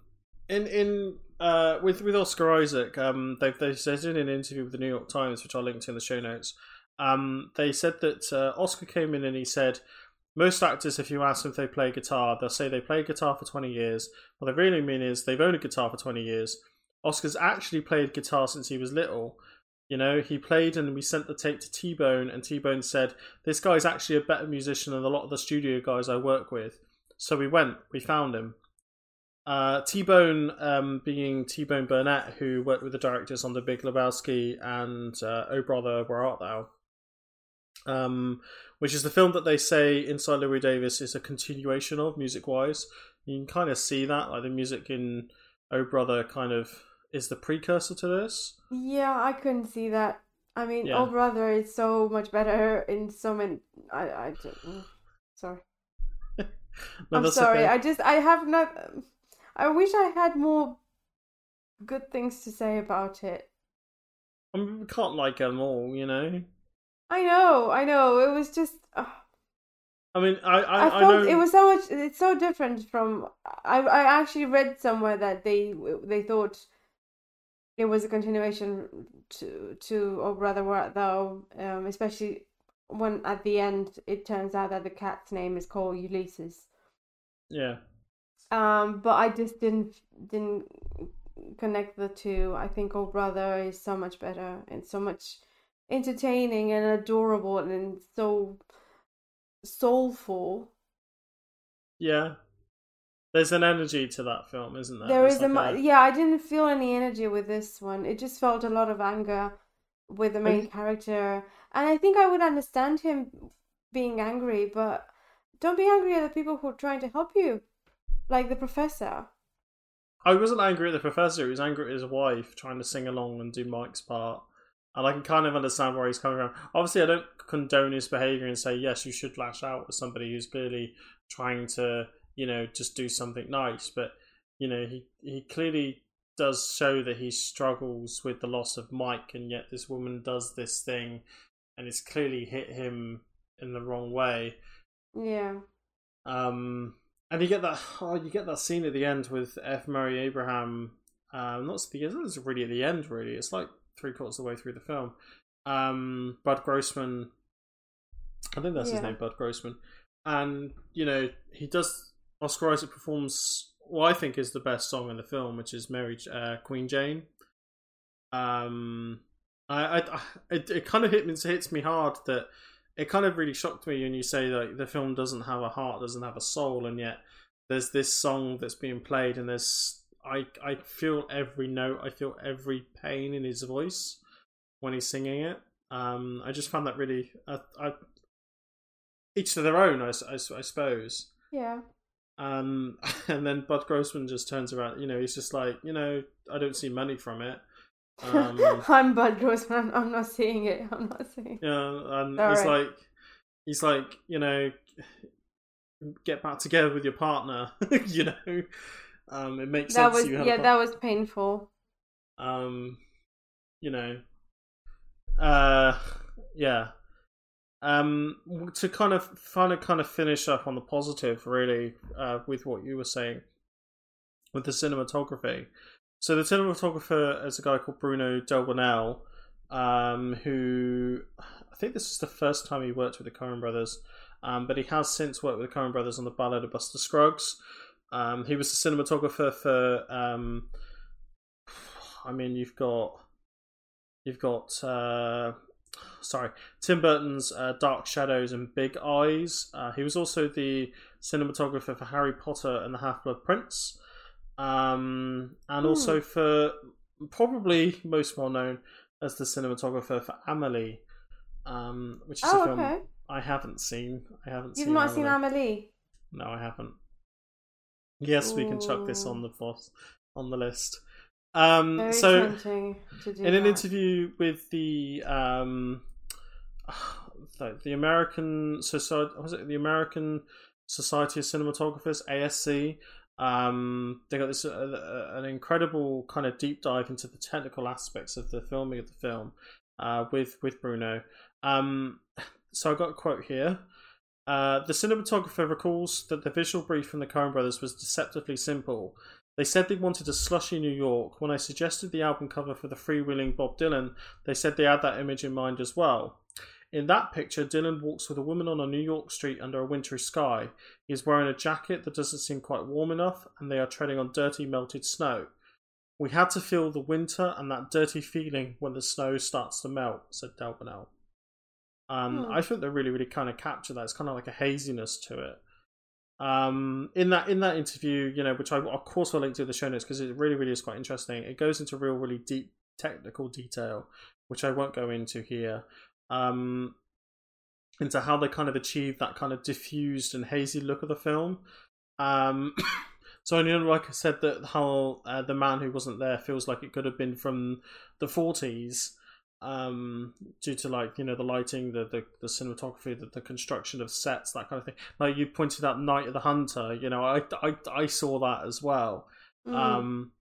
in in uh, with with Oscar Isaac, um, they they said in an interview with the New York Times, which I linked in the show notes. Um, they said that uh, Oscar came in and he said most actors, if you ask them if they play guitar, they'll say they play guitar for twenty years. What they really mean is they've owned a guitar for twenty years. Oscar's actually played guitar since he was little. You know, he played and we sent the tape to T Bone, and T Bone said, This guy's actually a better musician than a lot of the studio guys I work with. So we went, we found him. Uh, T Bone, um, being T Bone Burnett, who worked with the directors on The Big Lebowski and uh, Oh Brother, Where Art Thou? Um, which is the film that they say Inside Llewyn Davis is a continuation of, music wise. You can kind of see that, like the music in Oh Brother kind of is the precursor to this. Yeah, I couldn't see that. I mean, Yeah. Oh Brother is so much better in so many. I, I just, mm, sorry. <laughs> No, I'm sorry. okay. I just, I have not. I wish I had more good things to say about it. I mean, we can't like them all, you know. I know, I know. It was just. Uh, I mean, I I, I I, felt know it was so much. It's so different from. I I actually read somewhere that they they thought it was a continuation to to Oh Brother Where Art Thou, um, especially when at the end it turns out that the cat's name is called Ulysses. yeah. Um, but I just didn't didn't connect the two. I think Oh Brother is so much better and so much entertaining and adorable and so soulful. Yeah. There's an energy to that film, isn't there? There It's is a like mu- yeah. I didn't feel any energy with this one. It just felt a lot of anger with the main character, and I think I would understand him being angry, but don't be angry at the people who are trying to help you, like the professor. I wasn't angry at the professor. He was angry at his wife trying to sing along and do Mike's part. And I can kind of understand where he's coming from. Obviously, I don't condone his behavior and say yes, you should lash out at somebody who's clearly trying to, you know, just do something nice. But you know, he he clearly does show that he struggles with the loss of Mike, and yet this woman does this thing, and it's clearly hit him in the wrong way. Yeah. Um, and you get that oh, you get that scene at the end with F. Murray Abraham. Um, not the it's really at the end. Really, it's like three quarters of the way through the film. Um, Bud Grossman, I think that's his name, Bud Grossman, and you know he does. Oscar Isaac performs what I think is the best song in the film, which is Mary uh, Queen Jane. Um, I, I, it, it kind of hit me, hits me hard that it kind of really shocked me when you say like the film doesn't have a heart, doesn't have a soul, and yet there's this song that's being played, and there's I I feel every note, I feel every pain in his voice when he's singing it. Um, I just found that really, I, I each to their own, I, I, I suppose. Yeah. Um, <laughs> and then Bud Grossman just turns around, you know, he's just like, you know, I don't see money from it. Um, <laughs> I'm Bud Grossman. I'm not seeing it. I'm not seeing. It. Yeah, and All he's right. like, he's like, you know, get back together with your partner. <laughs> you know, um, it makes That sense. was you yeah. That was painful. um, you know, uh, yeah. Um, to kind of of kind of finish up on the positive, really, uh, with what you were saying with the cinematography. So the cinematographer is a guy called Bruno Delbonnel, um, who I think this is the first time he worked with the Coen Brothers, um, but he has since worked with the Coen Brothers on the Ballad of Buster Scruggs. Um, he was the cinematographer for. Um, I mean, you've got you've got uh, sorry Tim Burton's uh, Dark Shadows and Big Eyes. Uh, he was also the cinematographer for Harry Potter and the Half Blood Prince, um, and Hmm. also for probably most well known as the cinematographer for Amelie, um, which is a Oh, film okay. I haven't seen. I haven't You've seen. not seen Amelie. Amelie. No, I haven't. Yes, we can chuck this on the boss on the list. Um, so tempting to do in an interview with the um, <sighs> the, the American Society, was it the American Society of Cinematographers (ASC)? Um, they got this uh, uh, an incredible kind of deep dive into the technical aspects of the filming of the film uh, with with Bruno. Um, so I got a quote here. Uh, the cinematographer recalls that the visual brief from the Coen brothers was deceptively simple. They said they wanted a slushy New York. When I suggested the album cover for the freewheeling Bob Dylan, they said they had that image in mind as well. In that picture, Dylan walks with a woman on a New York street under a wintry sky. He is wearing a jacket that doesn't seem quite warm enough, and they are treading on dirty, melted snow. We had to feel the winter and that dirty feeling when the snow starts to melt, said Delbonnel. Um, Hmm. I think they really, really kind of capture that. It's kind of like a haziness to it. Um, in that in that interview, you know, which I of course will link to in the show notes because it really, really is quite interesting. It goes into real, really deep technical detail, which I won't go into here. Um, into how they kind of achieve that kind of diffused and hazy look of the film. Um, <coughs> so, you know, like I said, that how uh, the man who wasn't there feels like it could have been from the 40s um due to like you know the lighting the the, the cinematography the, the construction of sets that kind of thing. Like you pointed out night of the hunter you know i i, I saw that as well. Mm. um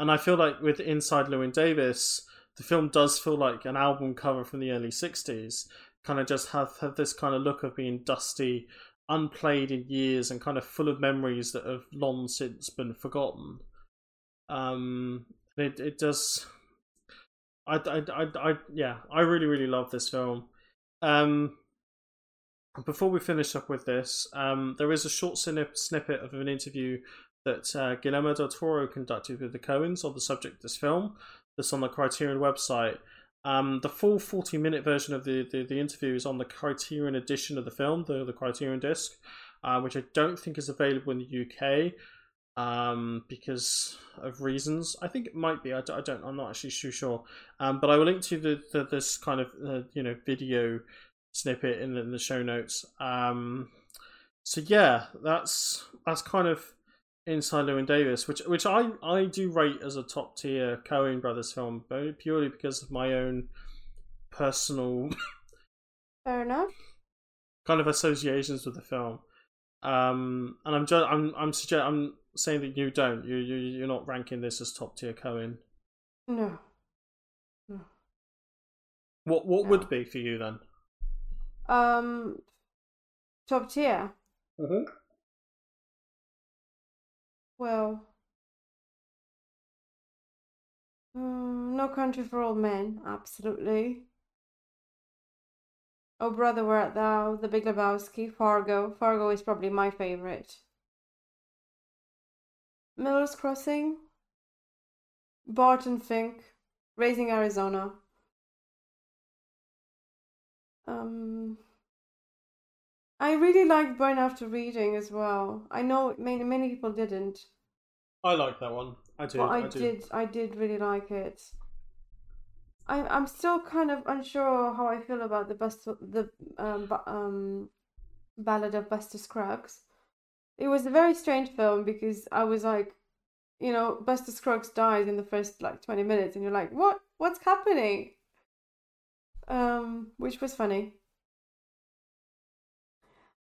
and i feel like with inside Llewyn davis the film does feel like an album cover from the early 60s kind of just have, have this kind of look of being dusty unplayed in years and kind of full of memories that have long since been forgotten. Um it, it does I, I, I, I, yeah, I really, really love this film. Um, before we finish up with this, um, there is a short snip, snippet of an interview that uh, Guillermo del Toro conducted with the Coens on the subject of this film. That's on the Criterion website. Um, the full 40 minute version of the, the, the interview is on the Criterion edition of the film, the, the Criterion disc, uh, which I don't think is available in the UK um, because of reasons. I think it might be. I, I don't. I'm not actually too sure. Um, but I will link to the, the this kind of uh, you know video snippet in the, in the show notes. Um, so yeah, that's that's kind of inside Llewyn Davis, which which I I do rate as a top tier Coen Brothers film, but purely because of my own personal Fair enough. kind of associations with the film. Um, and I'm just I'm I'm suggest I'm saying that you don't. You you you're not ranking this as top tier Coen. No. What what No. would be for you then? Um, top tier. Mm-hmm. Well, mm, No Country for Old Men, absolutely. Oh Brother, Where Art Thou? The Big Lebowski, Fargo. Fargo is probably my favorite. Miller's Crossing, Barton Fink, Raising Arizona. Um, I really liked Burn After Reading as well. I know many many people didn't, I like that one. I do. but I, I did. I did really like it. I'm I'm still kind of unsure how I feel about the best the um um Ballad of Buster Scruggs. It was a very strange film because I was like, you know, Buster Scruggs dies in the first like twenty minutes, and you're like, what? What's happening? Um, which was funny.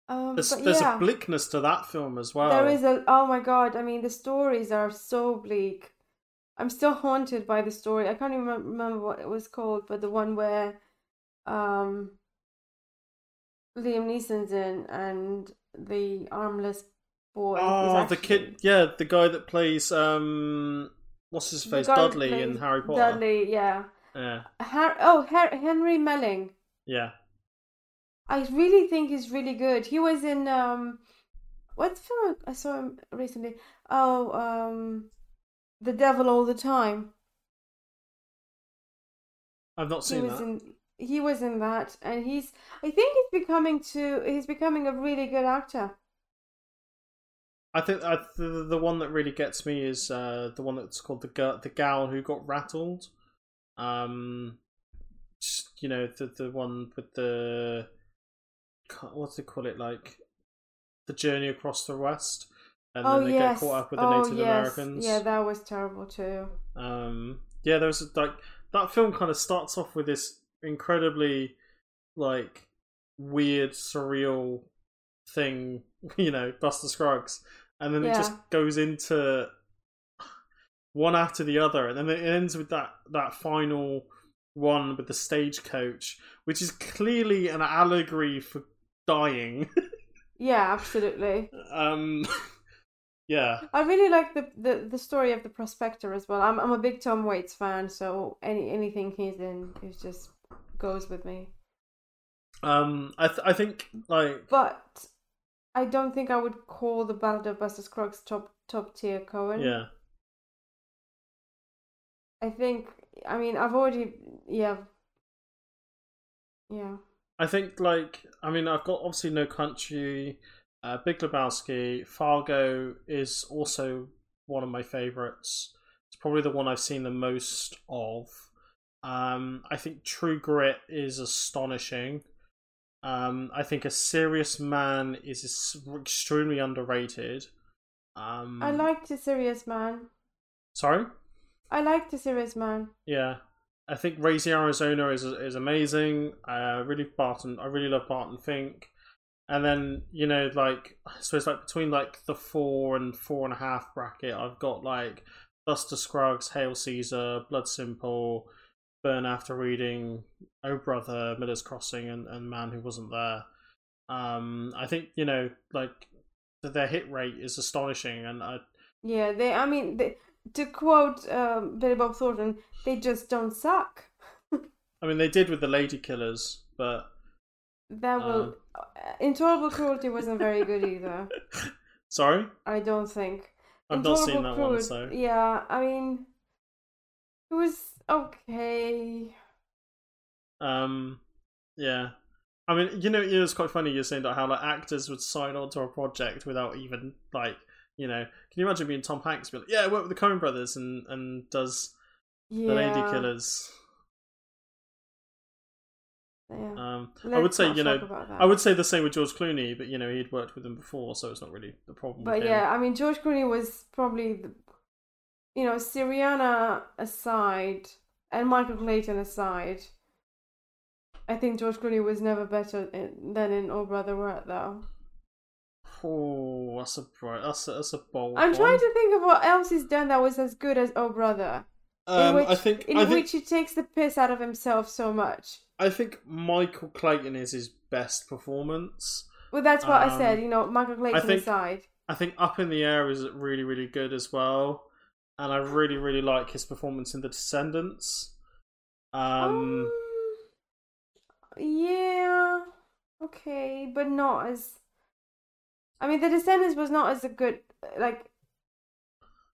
Um, There's, there's yeah. a bleakness to that film as well. There is a oh my god! I mean, the stories are so bleak. I'm still haunted by the story. I can't even remember what it was called, but the one where um Liam Neeson's in and the armless boy. Oh, the kid. Yeah, the guy that plays um, what's his face, Dudley in Harry Potter. Dudley, yeah. Yeah, Har- oh, Her- Henry Melling. yeah. I really think he's really good. He was in um, what film I saw him recently? Oh, um, The Devil All the Time. I've not He seen was that. in he was in that, and he's I think he's becoming to he's becoming a really good actor. I think I, the the one that really gets me is uh, the one that's called the girl, the gal who got rattled. Um, just, you know the the one with the what's it call it like the journey across the west, and oh then they yes, get caught up with the oh Native yes, Americans. yeah, that was terrible too. Um, yeah, there was like that film kind of starts off with this incredibly like weird, surreal thing, <laughs> you know, Buster Scruggs, and then it just goes into one after the other, and then it ends with that that final one with the stagecoach, which is clearly an allegory for dying. <laughs> Yeah, absolutely. um <laughs> yeah. I really like the, the, the story of the prospector as well. I'm I'm a big Tom Waits fan, so any anything he's in is just goes with me. Um, I th- I think like But I don't think I would call the Ballad of Buster Scruggs top top tier Coen. yeah. I think I mean I've already yeah. Yeah. I think like I mean I've got obviously No Country, uh, Big Lebowski, Fargo is also one of my favorites. It's probably the one I've seen the most of. Um, I think True Grit is astonishing. Um, I think A Serious Man is extremely underrated. Um, I liked a serious man. Sorry. I liked a serious man. Yeah, I think Raising Arizona is is amazing. I really Barton. I really love Barton Fink. And then you know, like so, it's like between like the four and four and a half bracket. I've got like Buster Scruggs, Hail Caesar, Blood Simple, Burn After Reading, Oh Brother, Miller's Crossing, and, and Man Who Wasn't There. Um, I think you know, like th- their hit rate is astonishing, and I Yeah, they. I mean, they, to quote um, Billy Bob Thornton, they just don't suck. <laughs> I mean they did with the Lady Killers, but That will. uh, Intolerable cruelty wasn't very good either. <laughs> sorry. I don't think. I've not seen that one, so Yeah, I mean, it was okay. um, yeah. I mean, you know, it was quite funny. You're saying that how like actors would sign on to a project without even like, you know, can you imagine being Tom Hanks? Be like, yeah, I work with the Coen Brothers and and does Yeah. the Lady Killers. Yeah. Um, I would say you know, talk about that. I would say the same with George Clooney, but you know, he'd worked with him before, so it's not really the problem. But yeah, I mean, George Clooney was probably, the, you know, Syriana aside and Michael Clayton aside. I think George Clooney was never better in, than in Oh Brother Where Art Thou. Oh, that's a bright. That's a, that's a bold. I'm one. trying to think of what else he's done that was as good as Oh Brother. Um, in which, I think in I think which he takes the piss out of himself so much. I think Michael Clayton is his best performance. Well, that's what I Um, said. You know, Michael Clayton think- aside. I think Up in the Air is really, really good as well. And I really, really like his performance in The Descendants. Um, Um, yeah, okay, but not as. I mean, The Descendants was not as a good like.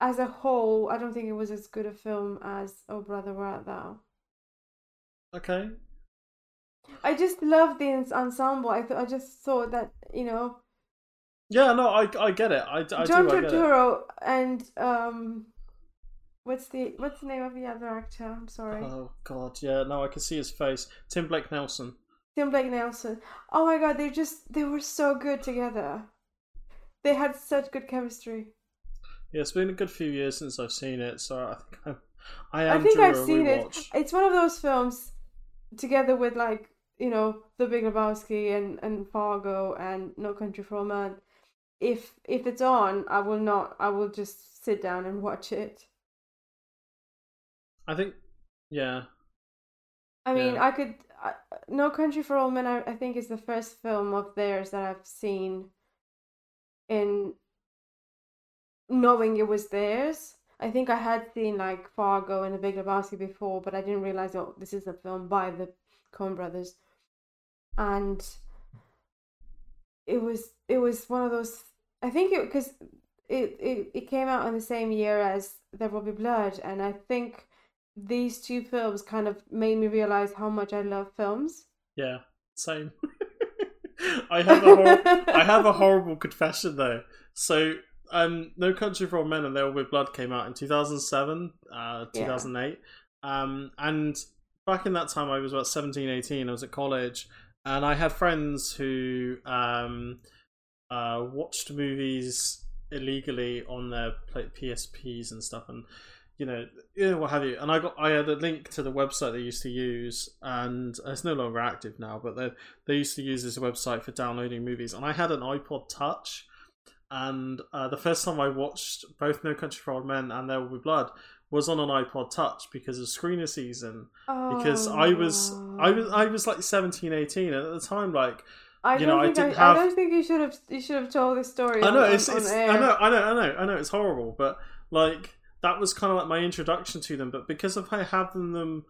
As a whole, I don't think it was as good a film as Oh Brother Where Art Thou. okay. I just love the ensemble. I th- I just thought that you know Yeah, no, I, I get it. I, I John do. I get it. Turturro and um, what's the what's the name of the other actor? I'm sorry, Oh God, yeah. No, I can see his face. Tim Blake Nelson. Tim Blake Nelson. Oh my God, they just they were so good together. They had such good chemistry. Yeah, it's been a good few years since I've seen it, so I think I'm, I am. I think I've seen rewatch. it. It's one of those films, together with like you know The Big Lebowski and and Fargo and No Country for Old Men. If if it's on, I will not. I will just sit down and watch it. I think, yeah. I mean, Yeah. I could. No Country for Old Men, I, I think, is the first film of theirs that I've seen in knowing it was theirs. I think I had seen like Fargo and The Big Lebowski before, but I didn't realize oh, this is a film by the Coen Brothers, and it was it was one of those. I think it because it, it it came out in the same year as There Will Be Blood, and I think these two films kind of made me realize how much I love films. Yeah, same. <laughs> I have a hor- I have a horrible confession though. So, um, No Country for Old Men and There Will Be Blood came out in two thousand seven, uh, two thousand eight, um, and back in that time I was about 17, 18, I was at college, and I had friends who um, uh, watched movies illegally on their PSPs and stuff, and you know, you know, what have you. And I got, I had a link to the website they used to use, and it's no longer active now. But they they used to use this website for downloading movies, and I had an iPod Touch, and uh, the first time I watched both No Country for Old Men and There Will Be Blood was on an iPod Touch because of Screener season. Because I was, I was, I was like 17, 18, and at the time, like. I you don't know, I think I, didn't I have- don't think you should have you should have told this story. I know on- it's, on it's. I know I know I know I know it's horrible, but like that was kind of like my introduction to them. But because of I having them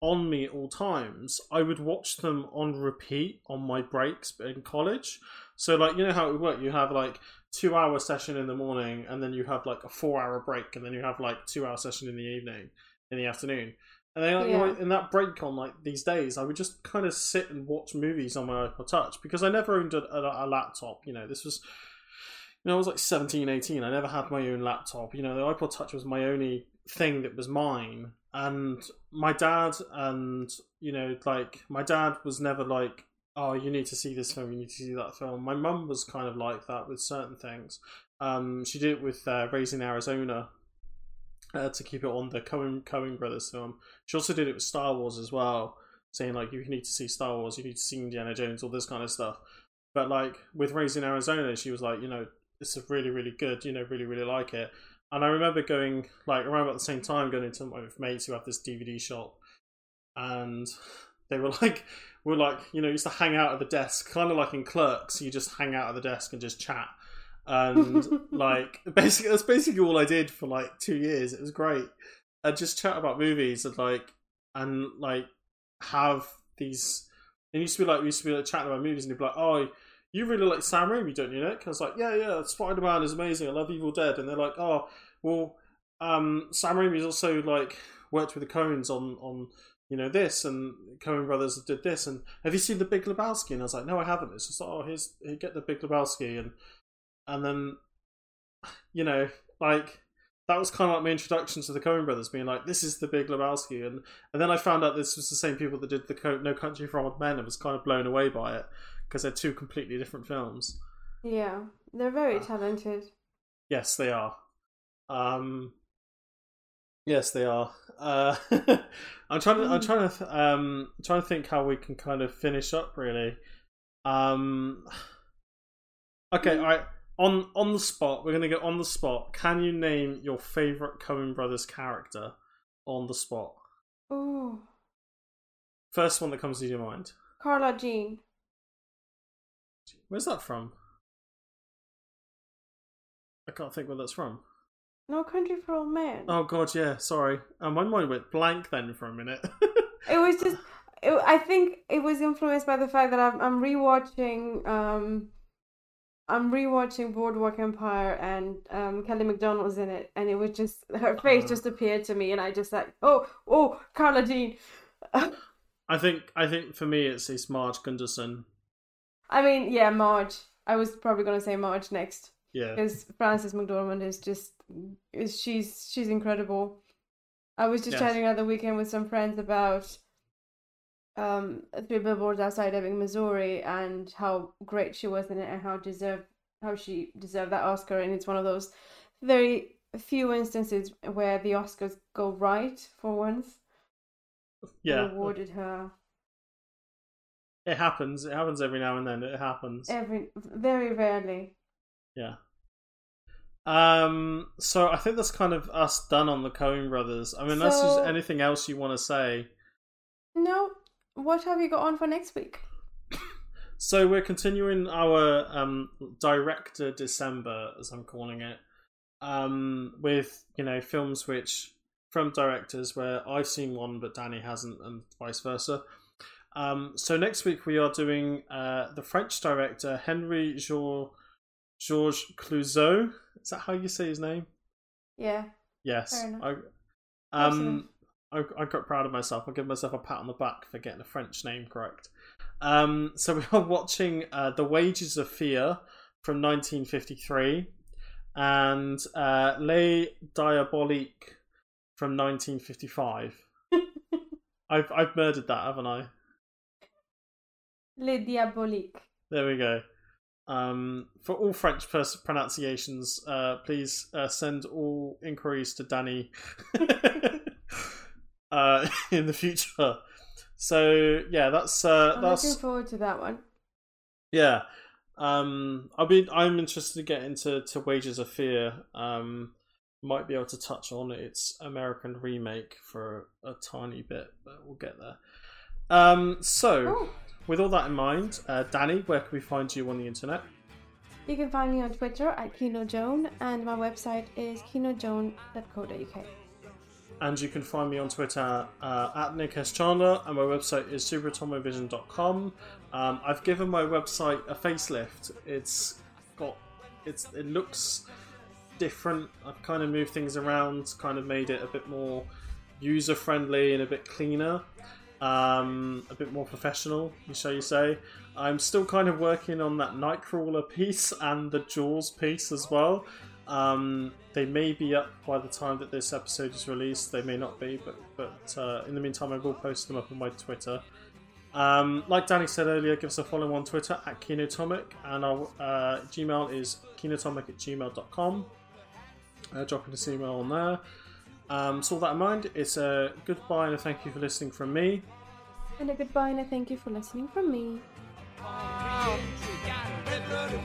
on me at all times, I would watch them on repeat on my breaks in college. So like you know how it would work. You have like two hour session in the morning, and then you have like a four hour break, and then you have like two hour session in the evening, in the afternoon. And then like, you know, in that break on like these days, I would just kind of sit and watch movies on my iPod Touch because I never owned a, a, a laptop. You know, this was you know, I was like 17, 18. I never had my own laptop. You know, the iPod Touch was my only thing that was mine. And my dad, and, you know, like, my dad was never like, oh, you need to see this film, you need to see that film. My mum was kind of like that with certain things. Um, she did it with uh, Raising Arizona uh, to keep it on the Coen, Coen Brothers film. She also did it with Star Wars as well, saying, like, you need to see Star Wars, you need to see Indiana Jones, all this kind of stuff. But, like, with Raising Arizona, she was like, you know, it's a really really good you know really really like it. And i remember going like around about the same time going into my mates who have this dvd shop. And they were <laughs> like we were like you know used to hang out at the desk kind of like in clerks you just hang out at the desk and just chat. And <laughs> like basically that's basically all i did for like two years. It was great. And just chat about movies and like and like have these it used to be like we used to be like chatting about movies and they'd be like oh you really like Sam Raimi, don't you, Nick? I was like, yeah, yeah, Spider Man is amazing. I love Evil Dead, and they're like, oh, well, um, Sam Raimi's also like worked with the Coens on on you know this, and Coen Brothers did this, and have you seen The Big Lebowski? And I was like, no, I haven't. It's just like, oh, here's here, get The Big Lebowski, and and then you know, like that was kind of like my introduction to the Coen Brothers, being like, this is The Big Lebowski, and and then I found out this was the same people that did the Co- No Country for Old Men, and was kind of blown away by it because they're two completely different films. yeah, they're very Ah. talented. Yes, they are. Um, yes, they are. Uh, <laughs> I'm trying to. I'm Mm. trying to. Um, trying to think how we can kind of finish up. Really. Um. <sighs> Okay. Mm. All right. On on the spot, we're gonna go on the spot. Can you name your favorite Coen Brothers character on the spot? Oh, First one that comes to your mind. Carla Jean. Where's that from? I can't think where that's from. No Country for Old Men. Oh god, yeah. Sorry, uh, my mind went blank then for a minute. <laughs> It was just. It, I think it was influenced by the fact that I'm, I'm rewatching. Um, I'm rewatching Boardwalk Empire, and um, Kelly Macdonald was in it, and it was just her face Oh. just appeared to me, and I just like, oh, oh, Carla Jean. <laughs> I think I think for me it's it's Marge Gunderson. I mean, yeah, Marge. I was probably gonna say Marge next Yeah, because Frances McDormand is just is she's she's incredible. I was just Yes. chatting the weekend with some friends about um Three Billboards Outside Ebbing, Missouri, and how great she was in it, and how deserved how she deserved that Oscar. And it's one of those very few instances where the Oscars go right for once. yeah. awarded her It happens. It happens every now and then. It happens. every very rarely. Yeah. Um. So I think that's kind of us done on the Coen Brothers. I mean, unless there's anything else you want to say. No, what have you got on for next week? <coughs> So we're continuing our um, director December, as I'm calling it, um, with you know films which from directors where I've seen one but Danny hasn't, and vice versa. Um, so next week we are doing uh, the French director Henri Georges Georges Clouzot. Is that how you say his name? Yeah. Yes. Fair enough. I, um, I, I got proud of myself. I'll give myself a pat on the back for getting a French name correct. Um, so we are watching uh, The Wages of Fear from 1953 and uh, Les Diaboliques from 1955. <laughs> I've, I've murdered that, haven't I? Les Diaboliques. There we go. Um, for all French pers- pronunciations, uh, please uh, send all inquiries to Danny <laughs> uh, <laughs> in the future. So yeah, that's uh, I'm that's looking forward to that one. yeah. Um, I'll be. I'm interested to get into to Wages of Fear. Um, might be able to touch on its American remake for a tiny bit, but we'll get there. Um, so Oh, with all that in mind, uh, Danny, where can we find you on the internet? You can find me on Twitter at KinoJoan, and my website is kinojoan.co.uk. And you can find me on Twitter uh, at Nick S. Chandler, and my website is superatomovision.com. Um, I've given my website a facelift. It's got, it's it looks different. I've kind of moved things around, kind of made it a bit more user friendly and a bit cleaner, um, a bit more professional, shall you say? I'm still kind of working on that Nightcrawler piece and the Jaws piece as well. Um, they may be up by the time that this episode is released. They may not be, but but uh, in the meantime, I will post them up on my Twitter. Um, like Danny said earlier, give us a follow on Twitter at Kinotomic, and our uh, Gmail is kinotomic at gmail.com. Uh, drop us an email on there. Um, so, all that in mind, it's a goodbye and a thank you for listening from me. And a goodbye and a thank you for listening from me.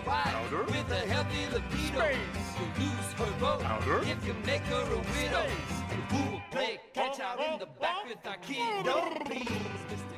Powder. With a healthy libido, you lose her vote Powder. if you make her a widow. And who will play catch out in the back with our kid? Don't please, Mr.